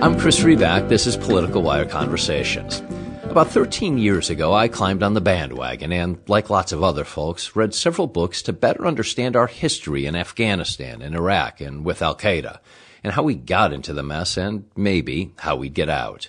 I'm Chris Riback. This is Political Wire Conversations. About 13 years ago, I climbed on the bandwagon and, like lots of other folks, read several books to better understand our history in Afghanistan and Iraq and with Al Qaeda, and how we got into the mess and, maybe, how we'd get out.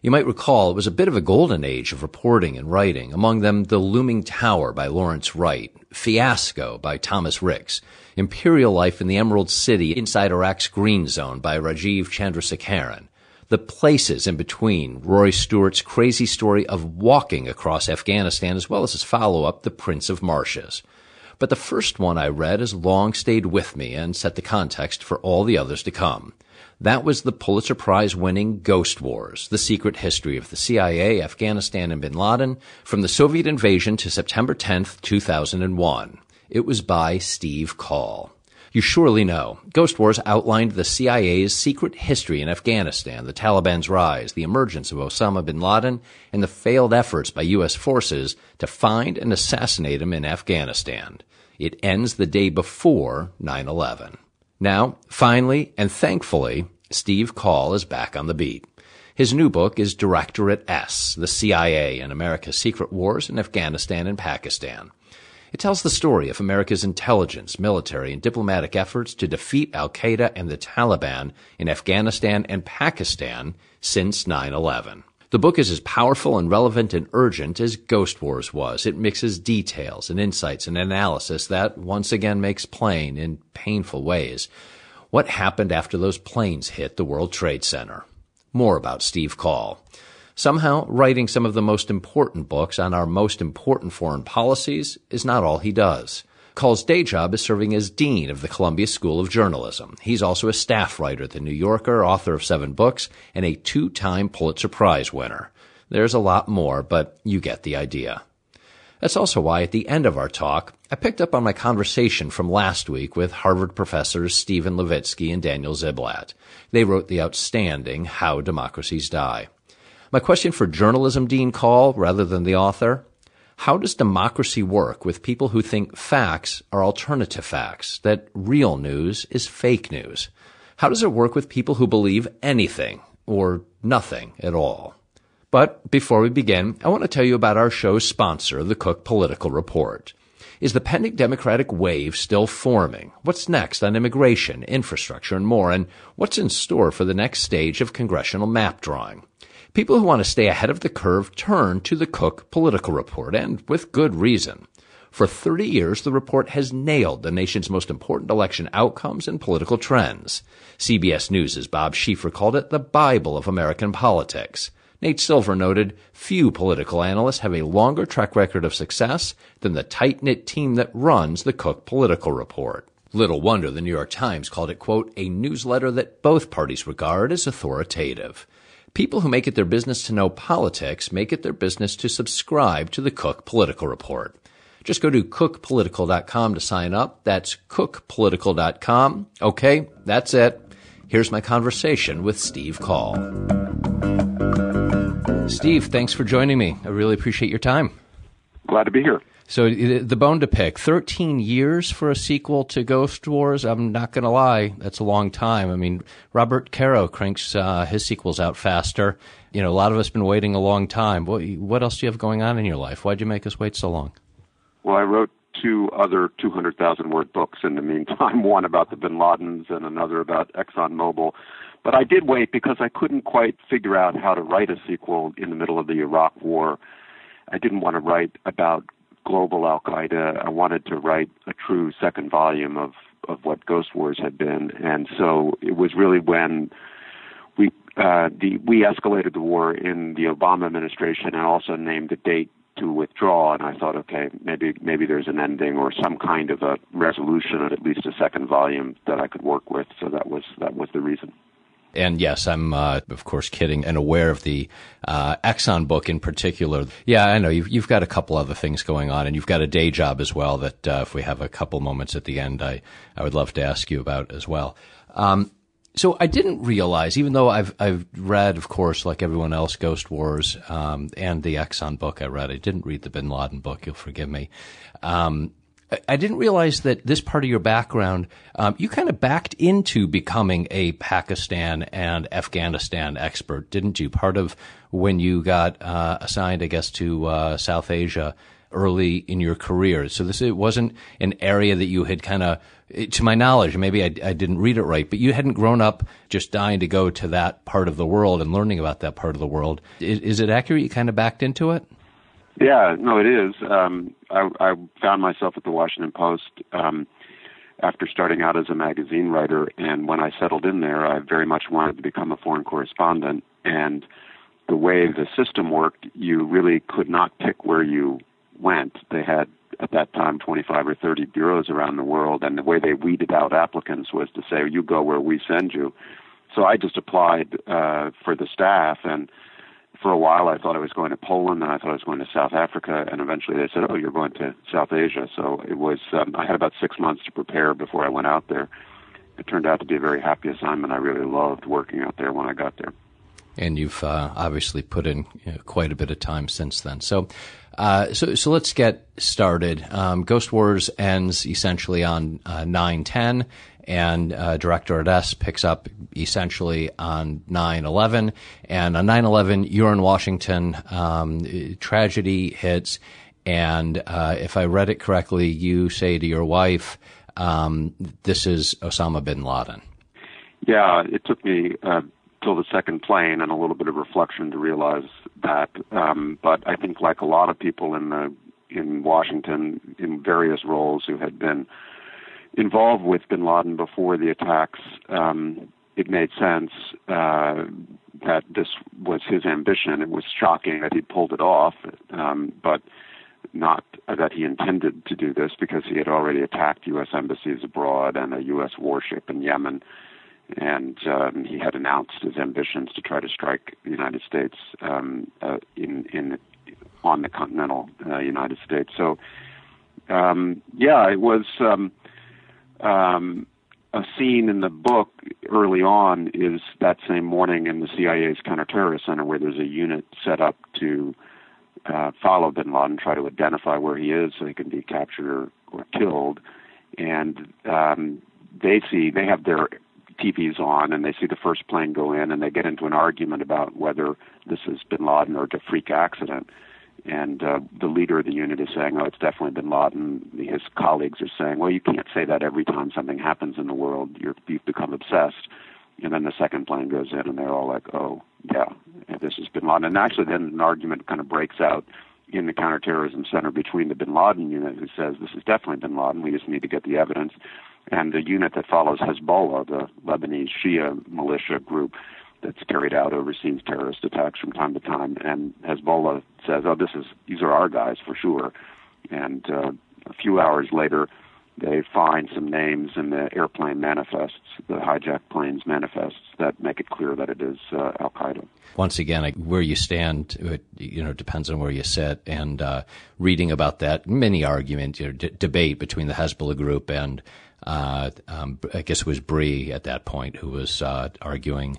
You might recall it was a bit of a golden age of reporting and writing, among them The Looming Tower by Lawrence Wright, Fiasco by Thomas Ricks, Imperial Life in the Emerald City Inside Iraq's Green Zone by Rajiv Chandrasekaran, The Places in Between, Rory Stewart's crazy story of walking across Afghanistan, as well as his follow-up, The Prince of Marshes. But the first one I read has long stayed with me and set the context for all the others to come. That was the Pulitzer Prize winning Ghost Wars, the secret history of the CIA, Afghanistan, and bin Laden from the Soviet invasion to September 10th, 2001. It was by Steve Coll. You surely know. Ghost Wars outlined the CIA's secret history in Afghanistan, the Taliban's rise, the emergence of Osama bin Laden, and the failed efforts by U.S. forces to find and assassinate him in Afghanistan. It ends the day before 9 11. Now, finally and thankfully, Steve Coll is back on the beat. His new book is Directorate S, the CIA and America's Secret Wars in Afghanistan and Pakistan. It tells the story of America's intelligence, military, and diplomatic efforts to defeat Al Qaeda and the Taliban in Afghanistan and Pakistan since 9 11. The book is as powerful and relevant and urgent as Ghost Wars was. It mixes details and insights and analysis that once again makes plain in painful ways what happened after those planes hit the World Trade Center. More about Steve Coll. Somehow, writing some of the most important books on our most important foreign policies is not all he does. Coll's day job is serving as Dean of the Columbia School of Journalism. He's also a staff writer at The New Yorker, author of seven books, and a two-time Pulitzer Prize winner. There's a lot more, but you get the idea. That's also why at the end of our talk, I picked up on my conversation from last week with Harvard professors Stephen Levitsky and Daniel Ziblatt. They wrote the outstanding How Democracies Die. My question for journalism dean Coll, rather than the author, how does democracy work with people who think facts are alternative facts, that real news is fake news? How does it work with people who believe anything or nothing at all? But before we begin, I want to tell you about our show's sponsor, the Cook Political Report. Is the pending Democratic wave still forming? What's next on immigration, infrastructure, and more? And what's in store for the next stage of congressional map drawing? People who want to stay ahead of the curve turn to the Cook Political Report, and with good reason. For 30 years, the report has nailed the nation's most important election outcomes and political trends. CBS News' Bob Schieffer called it the Bible of American politics. Nate Silver noted, few political analysts have a longer track record of success than the tight-knit team that runs the Cook Political Report. Little wonder the New York Times called it, quote, a newsletter that both parties regard as authoritative. People who make it their business to know politics make it their business to subscribe to the Cook Political Report. Just go to cookpolitical.com to sign up. That's cookpolitical.com. Okay, that's it. Here's my conversation with Steve Coll. Steve, thanks for joining me. I really appreciate your time. Glad to be here. So the bone to pick, 13 years for a sequel to Ghost Wars. I'm not going to lie, that's a long time. I mean, Robert Caro cranks uh, his sequels out faster. You know, a lot of us been waiting a long time. What, what else do you have going on in your life? Why'd you make us wait so long? Well, I wrote two other 200,000 word books in the meantime, one about the bin Ladens and another about ExxonMobil. But I did wait because I couldn't quite figure out how to write a sequel in the middle of the Iraq War. I didn't want to write about global Al Qaeda. I wanted to write a true second volume of of what Ghost Wars had been, and so it was really when we uh, the we escalated the war in the Obama administration and also named a date to withdraw. And I thought, okay, maybe maybe there's an ending or some kind of a resolution, of at least a second volume that I could work with. So that was that was the reason. And yes, I'm uh, of course kidding and aware of the uh, Exxon book in particular. Yeah, I know you've you've got a couple other things going on, and you've got a day job as well. That uh, if we have a couple moments at the end, I I would love to ask you about as well. Um, so I didn't realize, even though I've I've read, of course, like everyone else, Ghost Wars um, and the Exxon book I read. I didn't read the Bin Laden book. You'll forgive me. Um, I didn't realize that this part of your background, um, you kind of backed into becoming a Pakistan and Afghanistan expert, didn't you? Part of when you got uh, assigned, I guess, to uh, South Asia early in your career. So this it wasn't an area that you had kind of, to my knowledge, maybe I, I, didn't read it right, but you hadn't grown up just dying to go to that part of the world and learning about that part of the world. Is, is it accurate? You kind of backed into it. Yeah, no, it is. Um, I, I found myself at the Washington Post um, after starting out as a magazine writer, and when I settled in there, I very much wanted to become a foreign correspondent. And the way the system worked, you really could not pick where you went. They had at that time 25 or 30 bureaus around the world, and the way they weeded out applicants was to say, "You go where we send you." So I just applied uh, for the staff, and for a while I thought I was going to Poland, and I thought I was going to South Africa, and eventually they said, "Oh, you're going to South Asia." So it was. Um, I had about six months to prepare before I went out there. It turned out to be a very happy assignment. I really loved working out there when I got there. And you've uh, obviously put in you know, quite a bit of time since then. So, uh, so, so let's get started. Um, Ghost Wars ends essentially on uh, nine ten, and uh, Directorate S picks up essentially on nine eleven. And on nine eleven, you're in Washington. Um, tragedy hits, and uh, if I read it correctly, you say to your wife, um, "This is Osama bin Laden." Yeah, it took me uh, till the second plane and a little bit of reflection to realize that. Um, but I think, like a lot of people in the in Washington in various roles who had been involved with Bin Laden before the attacks, um, it made sense uh, that this was his ambition. It was shocking that he pulled it off, um, but not that he intended to do this because he had already attacked U.S. embassies abroad and a U.S. warship in Yemen and um, he had announced his ambitions to try to strike the United States um, uh, in in on the continental uh, United States. So, um, yeah, it was um, um, a scene in the book early on. Is that same morning in the CIA's counterterrorist center where there's a unit set up to uh, follow Bin Laden, try to identify where he is so he can be captured or, or killed, and um, they see they have their TV's on and they see the first plane go in and they get into an argument about whether this is bin Laden or a freak accident. And uh, the leader of the unit is saying, oh, it's definitely bin Laden. His colleagues are saying, well, you can't say that every time something happens in the world. You're, you've become obsessed. And then the second plane goes in and they're all like, oh, yeah, this is bin Laden. And actually, then an argument kind of breaks out in the counterterrorism center between the bin Laden unit, who says this is definitely bin Laden. We just need to get the evidence and the unit that follows Hezbollah, the Lebanese Shia militia group that's carried out overseas terrorist attacks from time to time. And Hezbollah says, "Oh, this is these are our guys for sure." And uh, a few hours later, they find some names in the airplane manifests, the hijacked planes manifests, that make it clear that it is uh, Al Qaeda. Once again, where you stand, it, you know, depends on where you sit. And uh, reading about that many argument, you know, d- debate between the Hezbollah group and uh, um, I guess it was Blee at that point who was uh, arguing.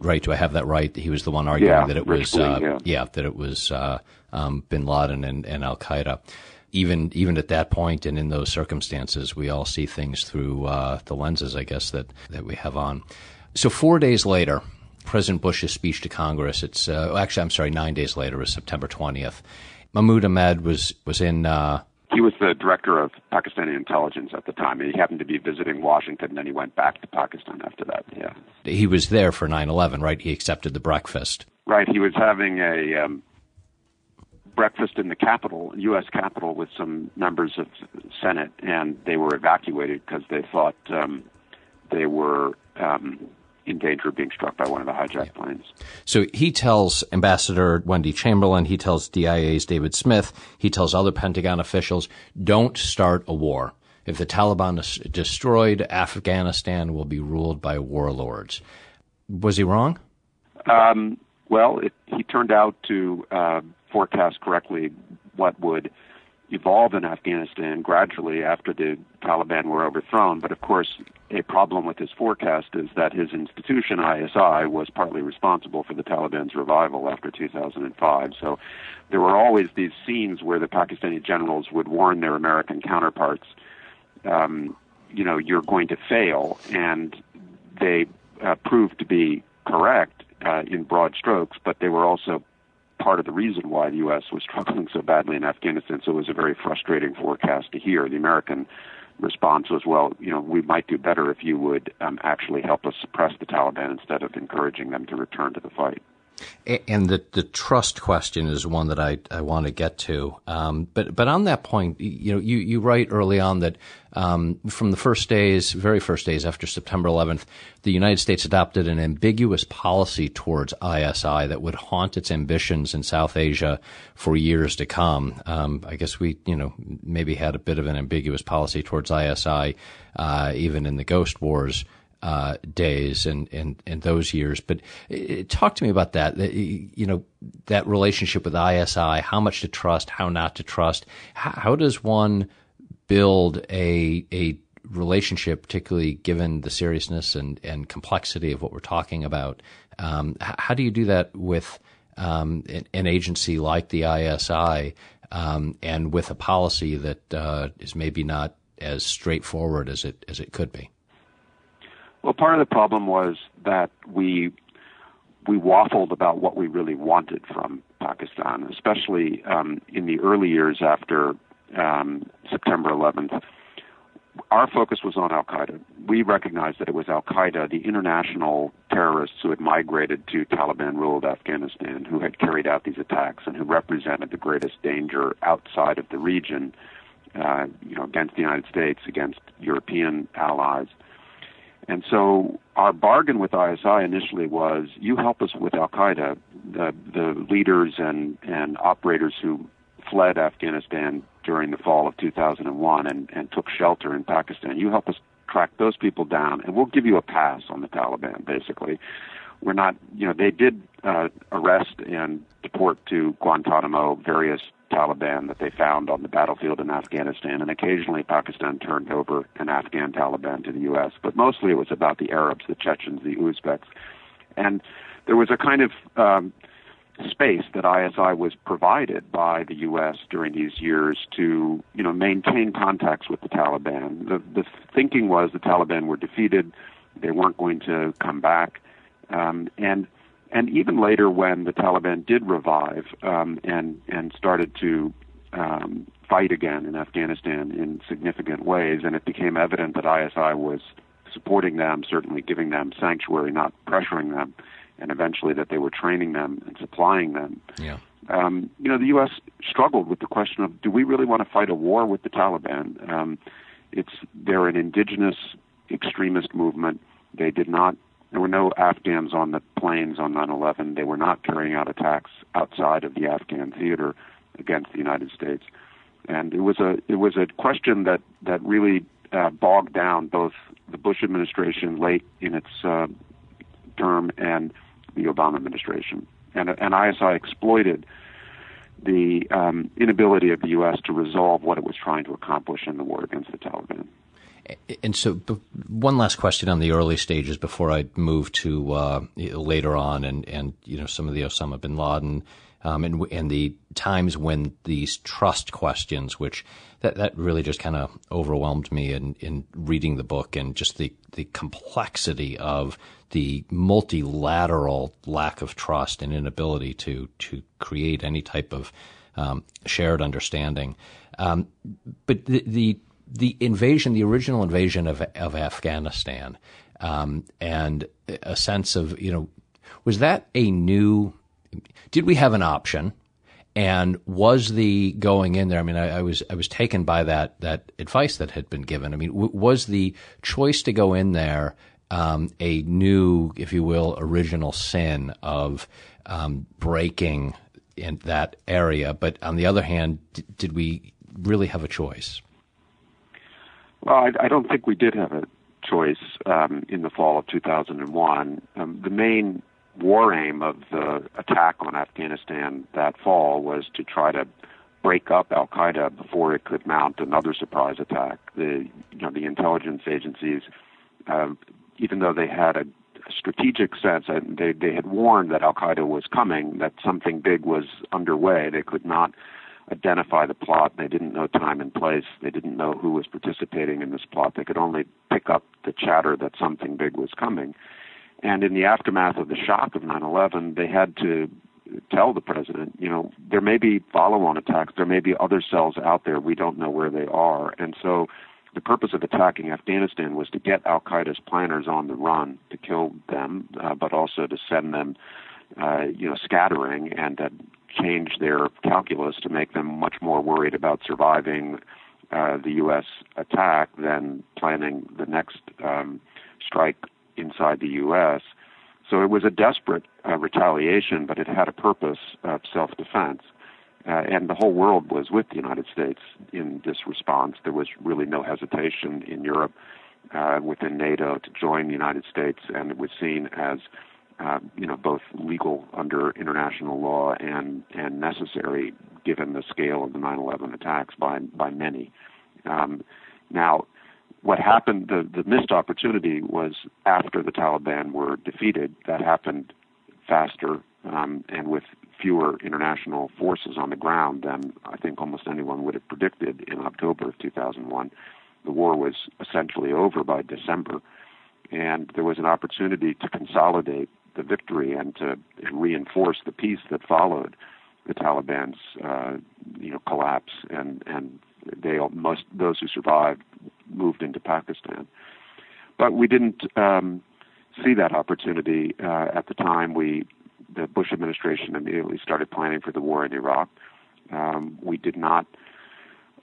Right? Do I have that right? He was the one arguing yeah, that it was, uh, yeah. yeah. that it was uh, um, Bin Laden and, and Al Qaeda. Even even at that point and in those circumstances, we all see things through uh, the lenses, I guess that that we have on. So four days later, President Bush's speech to Congress. It's uh, actually, I'm sorry, nine days later, was September 20th. Mahmoud Ahmad was was in uh, he was the director of Pakistani intelligence at the time. He happened to be visiting Washington, and then he went back to Pakistan after that. Yeah, he was there for 9/11, right? He accepted the breakfast. Right. He was having a um, breakfast in the Capitol, U.S. Capitol, with some members of Senate, and they were evacuated because they thought um, they were. Um, in danger of being struck by one of the hijacked yeah. planes. So he tells Ambassador Wendy Chamberlin, he tells DIA's David Smith, he tells other Pentagon officials, don't start a war. If the Taliban is destroyed, Afghanistan will be ruled by warlords. Was he wrong? Um, well, it, he turned out to uh, forecast correctly what would evolve in Afghanistan gradually after the Taliban were overthrown. But of course, a problem with his forecast is that his institution, ISI, was partly responsible for the Taliban's revival after 2005. So there were always these scenes where the Pakistani generals would warn their American counterparts, um, you know, you're going to fail. And they uh, proved to be correct uh, in broad strokes, but they were also part of the reason why the U.S. was struggling so badly in Afghanistan. So it was a very frustrating forecast to hear. The American response was, well, you know, we might do better if you would um, actually help us suppress the Taliban instead of encouraging them to return to the fight. And the, the trust question is one that I, I want to get to. Um, but but on that point, you know, you, you write early on that um, from the first days, very first days after September 11th, the United States adopted an ambiguous policy towards ISI that would haunt its ambitions in South Asia for years to come. Um, I guess we, you know, maybe had a bit of an ambiguous policy towards ISI uh, even in the Ghost Wars uh, days and, and, and those years. But uh, talk to me about that. You know, that relationship with ISI, how much to trust, how not to trust. How, how does one build a, a relationship, particularly given the seriousness and, and complexity of what we're talking about? Um, how do you do that with um, an, an, agency like the ISI um, and with a policy that uh, is maybe not as straightforward as it as it could be? Well, part of the problem was that we we waffled about what we really wanted from Pakistan, especially um, in the early years after um, September 11th. Our focus was on Al Qaeda. We recognized that it was Al Qaeda, the international terrorists who had migrated to Taliban ruled Afghanistan, who had carried out these attacks and who represented the greatest danger outside of the region, uh, you know, against the United States, against European allies. And so our bargain with ISI initially was you help us with Al Qaeda, the, the leaders and, and operators who fled Afghanistan during the fall of 2001 and, and took shelter in Pakistan. You help us track those people down, and we'll give you a pass on the Taliban, basically. We're not, you know, they did uh, arrest and deport to Guantanamo various Taliban that they found on the battlefield in Afghanistan, and occasionally Pakistan turned over an Afghan Taliban to the U.S., but mostly it was about the Arabs, the Chechens, the Uzbeks. And there was a kind of um, space that ISI was provided by the U.S. during these years to, you know, maintain contacts with the Taliban. The, the thinking was the Taliban were defeated, they weren't going to come back, um, and and even later when the Taliban did revive um, and and started to um, fight again in Afghanistan in significant ways, and it became evident that ISI was supporting them, certainly giving them sanctuary, not pressuring them, and eventually that they were training them and supplying them. Yeah. Um, you know, the U.S. struggled with the question of do we really want to fight a war with the Taliban? Um, it's they're an indigenous extremist movement. They did not there were no Afghans on the planes on 9/11. They were not carrying out attacks outside of the Afghan theater against the United States, and it was a it was a question that that really uh, bogged down both the Bush administration late in its uh, term and the Obama administration, and and ISI exploited the um, inability of the U.S. to resolve what it was trying to accomplish in the war against the Taliban and so one last question on the early stages before I move to uh, later on and, and you know some of the Osama bin Laden um, and, and the times when these trust questions, which that, that really just kind of overwhelmed me in, in reading the book and just the, the complexity of the multilateral lack of trust and inability to to create any type of um, shared understanding. Um, but the, the the invasion, the original invasion of of Afghanistan, um, and a sense of you know, was that a new? Did we have an option? And was the going in there? I mean, I, I was I was taken by that that advice that had been given. I mean, w- was the choice to go in there um, a new, if you will, original sin of um, breaking in that area? But on the other hand, d- did we really have a choice? Well, I, I don't think we did have a choice um, in the fall of 2001. Um, the main war aim of the attack on Afghanistan that fall was to try to break up Al Qaeda before it could mount another surprise attack. The you know the intelligence agencies, uh, even though they had a strategic sense, and they they had warned that Al Qaeda was coming, that something big was underway. They could not identify the plot. They didn't know time and place. They didn't know who was participating in this plot. They could only pick up the chatter that something big was coming. And in the aftermath of the shock of 9/11, they had to tell the president, you know, there may be follow-on attacks. There may be other cells out there. We don't know where they are. And so the purpose of attacking Afghanistan was to get Al Qaeda's planners on the run, to kill them, uh, but also to send them, uh, you know, scattering and to change their calculus to make them much more worried about surviving uh, the U.S. attack than planning the next um, strike inside the U.S. So it was a desperate uh, retaliation, but it had a purpose of self-defense. Uh, and the whole world was with the United States in this response. There was really no hesitation in Europe uh, within NATO to join the United States, and it was seen as uh, you know both legal under international law and and necessary given the scale of the 9/11 attacks by by many. Um, now, what happened, the, the missed opportunity was after the Taliban were defeated. That happened faster um, and with fewer international forces on the ground than I think almost anyone would have predicted in October of 2001. The war was essentially over by December, and there was an opportunity to consolidate the victory and to reinforce the peace that followed the Taliban's uh, you know collapse and and they most those who survived moved into Pakistan. But we didn't um, see that opportunity uh, at the time. We the Bush administration immediately started planning for the war in Iraq. Um, we did not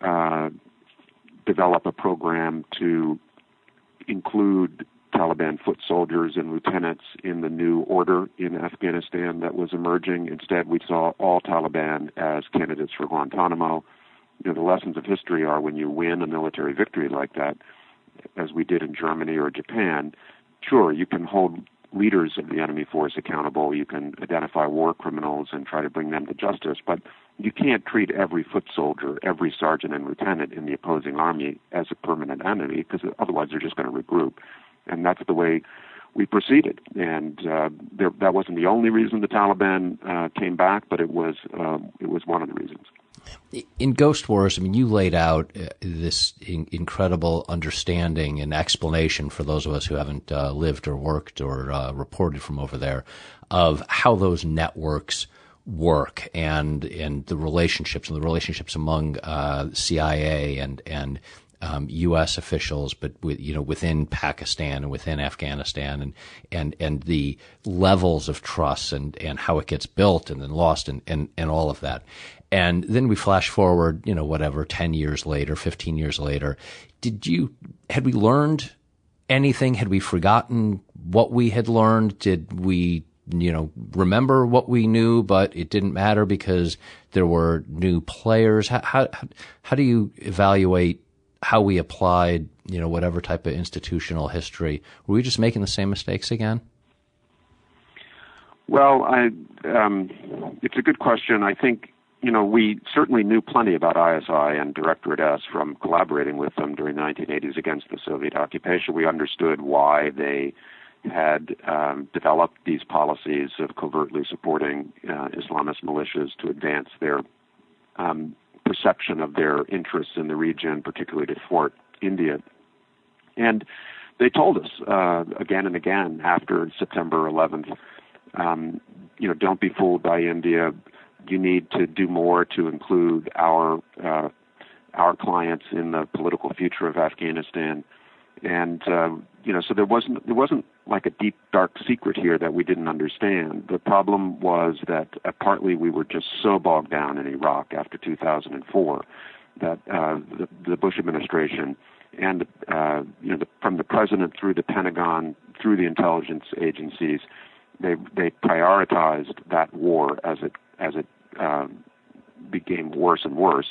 uh, develop a program to include Taliban foot soldiers and lieutenants in the new order in Afghanistan that was emerging. Instead, we saw all Taliban as candidates for Guantanamo you know, the lessons of history are when you win a military victory like that, as we did in Germany or Japan, sure, you can hold leaders of the enemy force accountable, you can identify war criminals and try to bring them to justice, but you can't treat every foot soldier, every sergeant and lieutenant in the opposing army as a permanent enemy because otherwise they're just going to regroup. And that's the way we proceeded. And uh, there, that wasn't the only reason the Taliban uh, came back, but it was uh, it was one of the reasons. In Ghost Wars, I mean, you laid out uh, this in- incredible understanding and explanation for those of us who haven't uh, lived or worked or uh, reported from over there of how those networks work and and the relationships and the relationships among uh, CIA and and um, U.S. officials, but with, you know within Pakistan and within Afghanistan, and and and the levels of trust and and how it gets built and then lost and and and all of that. And then we flash forward, you know, whatever, 10 years later, 15 years later. Did you, had we learned anything? Had we forgotten what we had learned? Did we, you know, remember what we knew, but it didn't matter because there were new players? How, how, how do you evaluate how we applied, you know, whatever type of institutional history? Were we just making the same mistakes again? Well, I, um, it's a good question. I think you know, we certainly knew plenty about ISI and Directorate S from collaborating with them during the 1980s against the Soviet occupation. We understood why they had um, developed these policies of covertly supporting uh, Islamist militias to advance their um, perception of their interests in the region, particularly to thwart India. And they told us uh, again and again after September 11th, um, you know, don't be fooled by India you need to do more to include our uh, our clients in the political future of Afghanistan. And uh, you know, so there wasn't there wasn't like a deep dark secret here that we didn't understand. The problem was that uh, partly we were just so bogged down in Iraq after 2004 that uh, the, the Bush administration and uh, you know the, from the president through the Pentagon through the intelligence agencies, they they prioritized that war as it as it um, became worse and worse.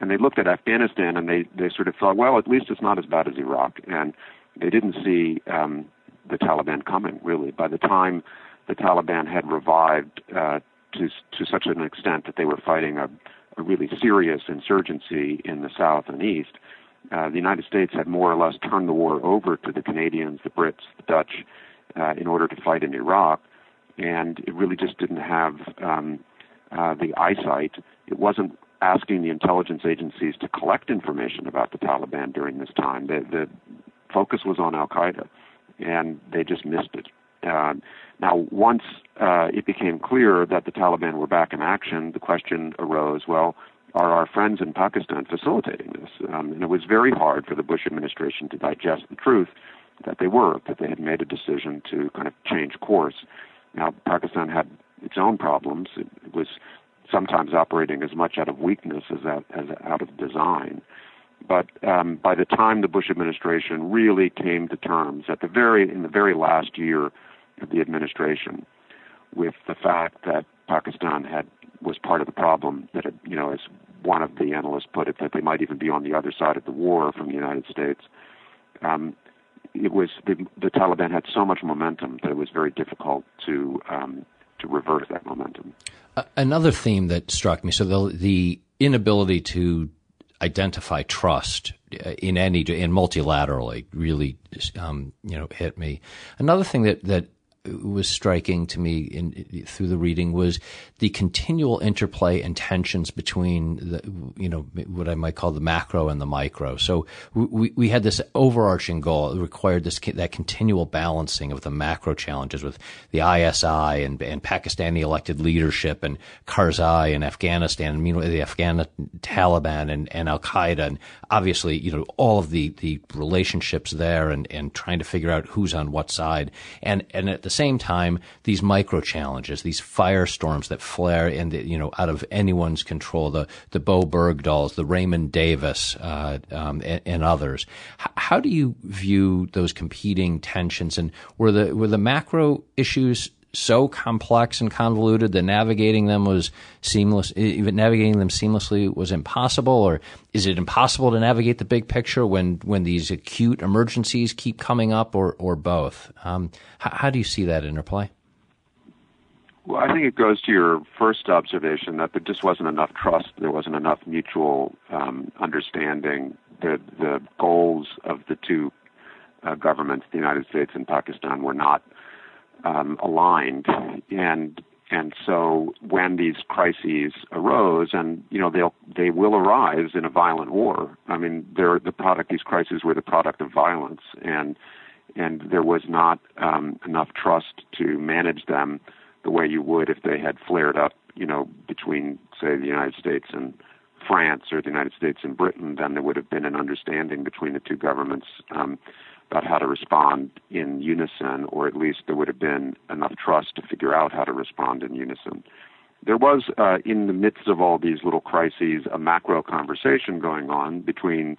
And they looked at Afghanistan and they, they sort of thought, well, at least it's not as bad as Iraq. And they didn't see um, the Taliban coming, really. By the time the Taliban had revived uh, to, to such an extent that they were fighting a, a really serious insurgency in the south and east, uh, the United States had more or less turned the war over to the Canadians, the Brits, the Dutch, uh, in order to fight in Iraq, and it really just didn't have um, uh, the eyesight. It wasn't asking the intelligence agencies to collect information about the Taliban during this time. The, the focus was on Al Qaeda, and they just missed it. Uh, now, once uh, it became clear that the Taliban were back in action, the question arose: Well, are our friends in Pakistan facilitating this? Um, and it was very hard for the Bush administration to digest the truth that they were, that they had made a decision to kind of change course. Now, Pakistan had its own problems. It, it was sometimes operating as much out of weakness as out, as out of design. But um, by the time the Bush administration really came to terms at the very in the very last year of the administration with the fact that Pakistan had was part of the problem that you know as one of the analysts put it that they might even be on the other side of the war from the United States. Um, it was the, the Taliban had so much momentum that it was very difficult to um, to reverse that momentum. Uh, another theme that struck me so the the inability to identify trust uh, in any in multilaterally really um, you know hit me. Another thing that that was striking to me in, through the reading was the continual interplay and tensions between the, you know, what I might call the macro and the micro. So we, we had this overarching goal. It required this, that continual balancing of the macro challenges with the ISI and, and Pakistani elected leadership and Karzai and Afghanistan and meanwhile the Afghan Taliban and, and Al Qaeda and obviously, you know, all of the, the relationships there and, and trying to figure out who's on what side. And, and at the same time, these micro challenges, these firestorms that flare in the, you know, out of anyone's control, the, the Bowe Bergdahls, the Raymond Davis, uh, um, and, and, others. H- how do you view those competing tensions and were the, were the macro issues so complex and convoluted that navigating them was seamless. Even navigating them seamlessly was impossible, or is it impossible to navigate the big picture when when these acute emergencies keep coming up, or or both? Um, how, how do you see that interplay? Well, I think it goes to your first observation that there just wasn't enough trust. There wasn't enough mutual um, understanding. The the goals of the two uh, governments, the United States and Pakistan, were not um, aligned, and and so when these crises arose, and you know they'll they will arise in a violent war. I mean, they're the product. These crises were the product of violence, and and there was not um, enough trust to manage them the way you would if they had flared up, you know, between say the United States and France or the United States and Britain. Then there would have been an understanding between the two governments. Um, about how to respond in unison, or at least there would have been enough trust to figure out how to respond in unison. There was, uh, in the midst of all these little crises, a macro conversation going on between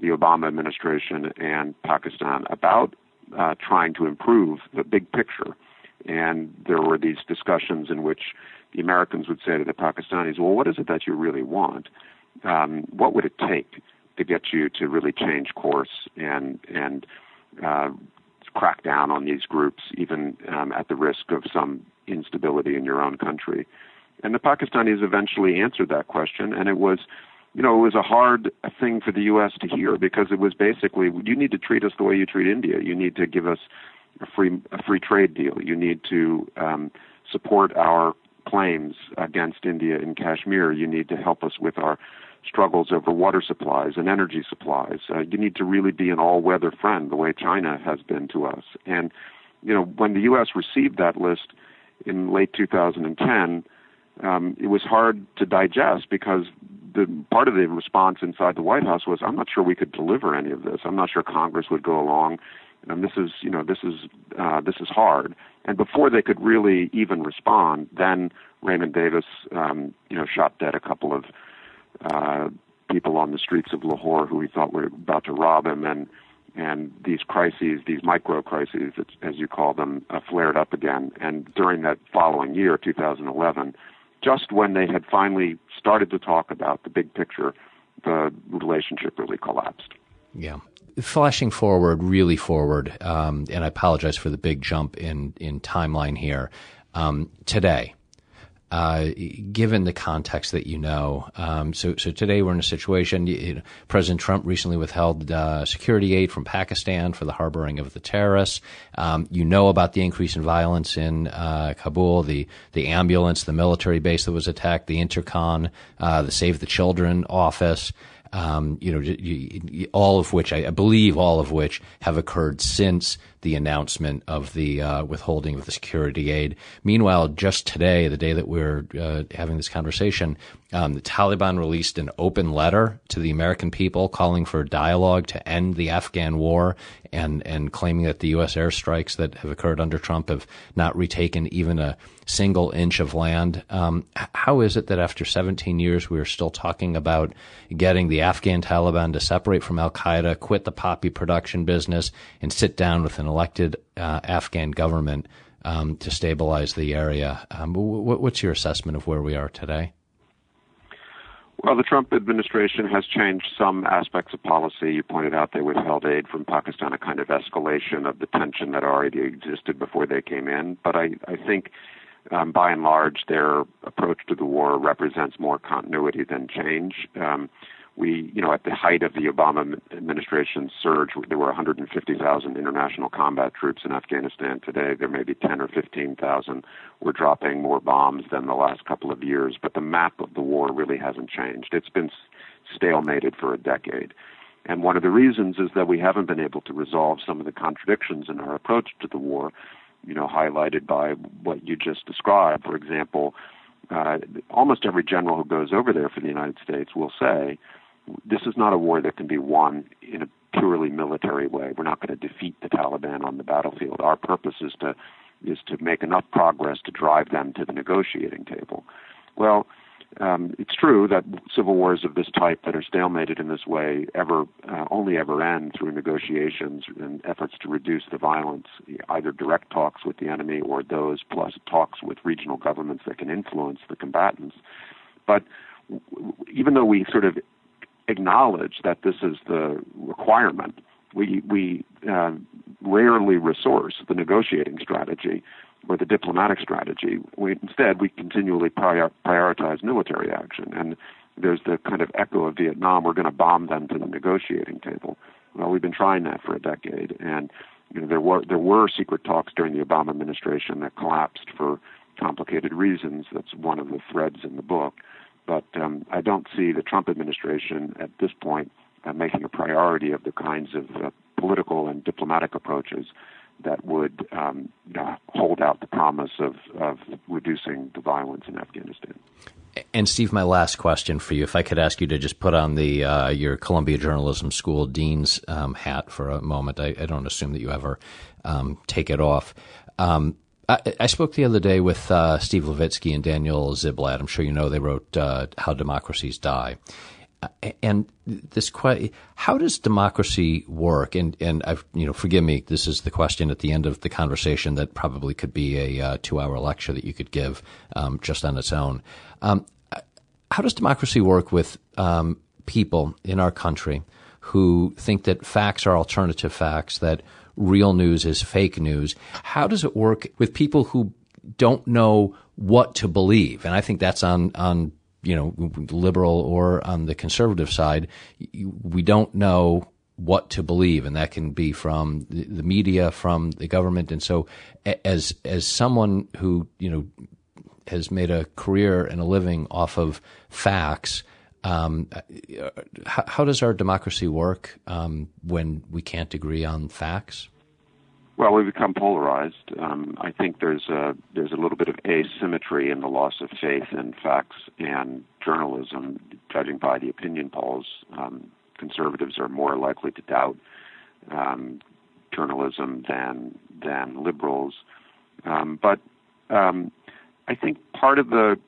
the Obama administration and Pakistan about uh, trying to improve the big picture. And there were these discussions in which the Americans would say to the Pakistanis, well, what is it that you really want? Um, what would it take to get you to really change course and, and uh, crack down on these groups, even um, at the risk of some instability in your own country. And the Pakistanis eventually answered that question, and it was, you know, it was a hard thing for the U.S. to hear because it was basically, you need to treat us the way you treat India. You need to give us a free a free trade deal. You need to um, support our claims against India in Kashmir. You need to help us with our struggles over water supplies and energy supplies. Uh, you need to really be an all-weather friend, the way China has been to us. And you know, when the U.S. received that list in late 2010, um, it was hard to digest because the part of the response inside the White House was, "I'm not sure we could deliver any of this. I'm not sure Congress would go along." And this is, you know, this is uh, this is hard. And before they could really even respond, then Raymond Davis, um, you know, shot dead a couple of uh, people on the streets of Lahore who he thought were about to rob him, and and these crises, these micro crises, as you call them, uh, flared up again. And during that following year, 2011, just when they had finally started to talk about the big picture, the relationship really collapsed. Yeah. Flashing forward, really forward, um, and I apologize for the big jump in, in timeline here. Um, today, uh, given the context that you know. Um, so, so today we're in a situation. You know, President Trump recently withheld uh, security aid from Pakistan for the harboring of the terrorists. Um, you know about the increase in violence in uh, Kabul, the the ambulance, the military base that was attacked, the Intercon, uh, the Save the Children office um, you know, all of which I believe all of which have occurred since the announcement of the uh, withholding of the security aid. Meanwhile, just today, the day that we're uh, having this conversation, um, the Taliban released an open letter to the American people calling for dialogue to end the Afghan war and and claiming that the U.S. airstrikes that have occurred under Trump have not retaken even a single inch of land. Um, how is it that after 17 years we are still talking about getting the Afghan Taliban to separate from Al Qaeda, quit the poppy production business, and sit down with an elected uh, Afghan government um, to stabilize the area? Um, what's your assessment of where we are today? Well, the Trump administration has changed some aspects of policy. You pointed out they withheld aid from Pakistan, a kind of escalation of the tension that already existed before they came in. But I, I think, um, by and large, their approach to the war represents more continuity than change. Um, we, you know, at the height of the Obama administration's surge, there were 150,000 international combat troops in Afghanistan. Today, there may be 10 or 15,000. We're dropping more bombs than the last couple of years, but the map of the war really hasn't changed. It's been stalemated for a decade. And one of the reasons is that we haven't been able to resolve some of the contradictions in our approach to the war, you know, highlighted by what you just described. For example, uh, almost every general who goes over there for the United States will say, this is not a war that can be won in a purely military way. We're not going to defeat the Taliban on the battlefield. Our purpose is to is to make enough progress to drive them to the negotiating table. Well, um, it's true that civil wars of this type that are stalemated in this way ever uh, only ever end through negotiations and efforts to reduce the violence, either direct talks with the enemy or those plus talks with regional governments that can influence the combatants. But even though we sort of acknowledge that this is the requirement. We we uh, rarely resource the negotiating strategy or the diplomatic strategy. We instead we continually prior, prioritize military action, and there's the kind of echo of Vietnam. We're going to bomb them to the negotiating table. Well, we've been trying that for a decade, and you know, there were there were secret talks during the Obama administration that collapsed for complicated reasons. That's one of the threads in the book. But um, I don't see the Trump administration at this point uh, making a priority of the kinds of uh, political and diplomatic approaches that would um, uh, hold out the promise of, of reducing the violence in Afghanistan. And Steve, my last question for you, if I could ask you to just put on the uh, your Columbia Journalism School dean's um, hat for a moment. I, I, don't assume that you ever um, take it off. I, I, spoke the other day with uh, Steve Levitsky and Daniel Ziblatt. I'm sure you know they wrote uh, "How Democracies Die," uh, and this question: How does democracy work? And and I've you know, forgive me. This is the question at the end of the conversation that probably could be a uh, two-hour lecture that you could give um, just on its own. Um, how does democracy work with um, people in our country who think that facts are alternative facts that real news is fake news. How does it work with people who don't know what to believe? And I think that's on, on, you know, liberal or on the conservative side. We don't know what to believe, and that can be from the media, from the government. And so, as as someone who you know has made a career and a living off of facts, um, how, how, does our democracy work um, when we can't agree on facts? Well, we become polarized. Um, I think there's a there's a little bit of asymmetry in the loss of faith in facts and journalism. Judging by the opinion polls, um, conservatives are more likely to doubt um, journalism than than liberals. Um, but I think part of the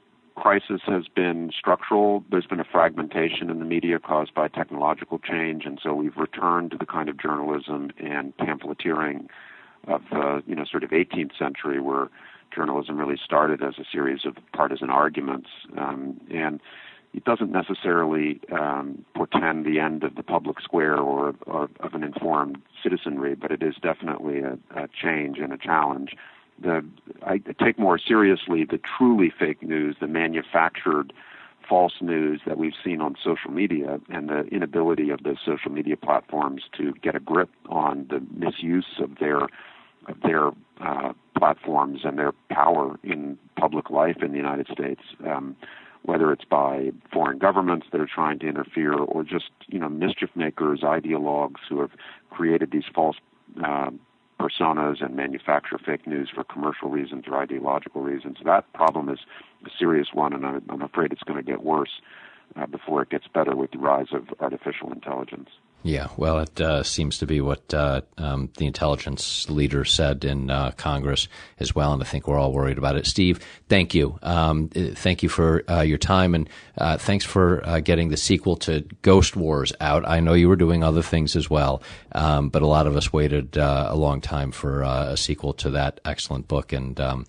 crisis has been structural. There's been a fragmentation in the media caused by technological change, and so we've returned to the kind of journalism and pamphleteering of uh, you know sort of 18th century, where journalism really started as a series of partisan arguments, um, and it doesn't necessarily um, portend the end of the public square or, or of an informed citizenry, but it is definitely a, a change and a challenge the I take more seriously the truly fake news, the manufactured false news that we've seen on social media and the inability of the social media platforms to get a grip on the misuse of their of their uh, platforms and their power in public life in the United States. Um, whether it's by foreign governments that are trying to interfere or just you know mischief makers, ideologues who have created these false uh, personas and manufacture fake news for commercial reasons or ideological reasons. That problem is a serious one, and I'm afraid it's going to get worse uh, before it gets better with the rise of artificial intelligence. Yeah, well, it uh, seems to be what uh, um, the intelligence leader said in uh, Congress as well, and I think we're all worried about it. Steve, thank you. Um, thank you for uh, your time, and uh, thanks for uh, getting the sequel to Ghost Wars out. I know you were doing other things as well, um, but a lot of us waited a long time for a sequel to that excellent book, and um,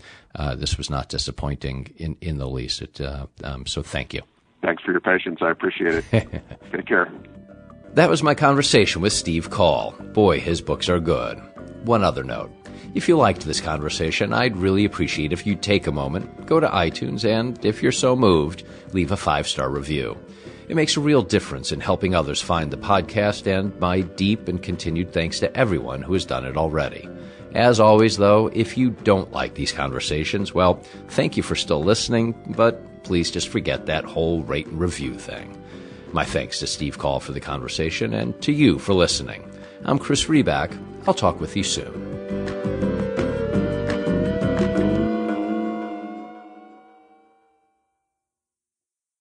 this was not disappointing in, in the least. It, um, so thank you. Thanks for your patience. I appreciate it. Take care. That was my conversation with Steve Coll. Boy, his books are good. One other note. If you liked this conversation, I'd really appreciate if you'd take a moment, go to iTunes, and, if you're so moved, leave a five star review. It makes a real difference in helping others find the podcast, and my deep and continued thanks to everyone who has done it already. As always, though, if you don't like these conversations, well, thank you for still listening, but please just forget that whole rate and review thing. My thanks to Steve Coll for the conversation and to you for listening. I'm Chris Riback. I'll talk with you soon.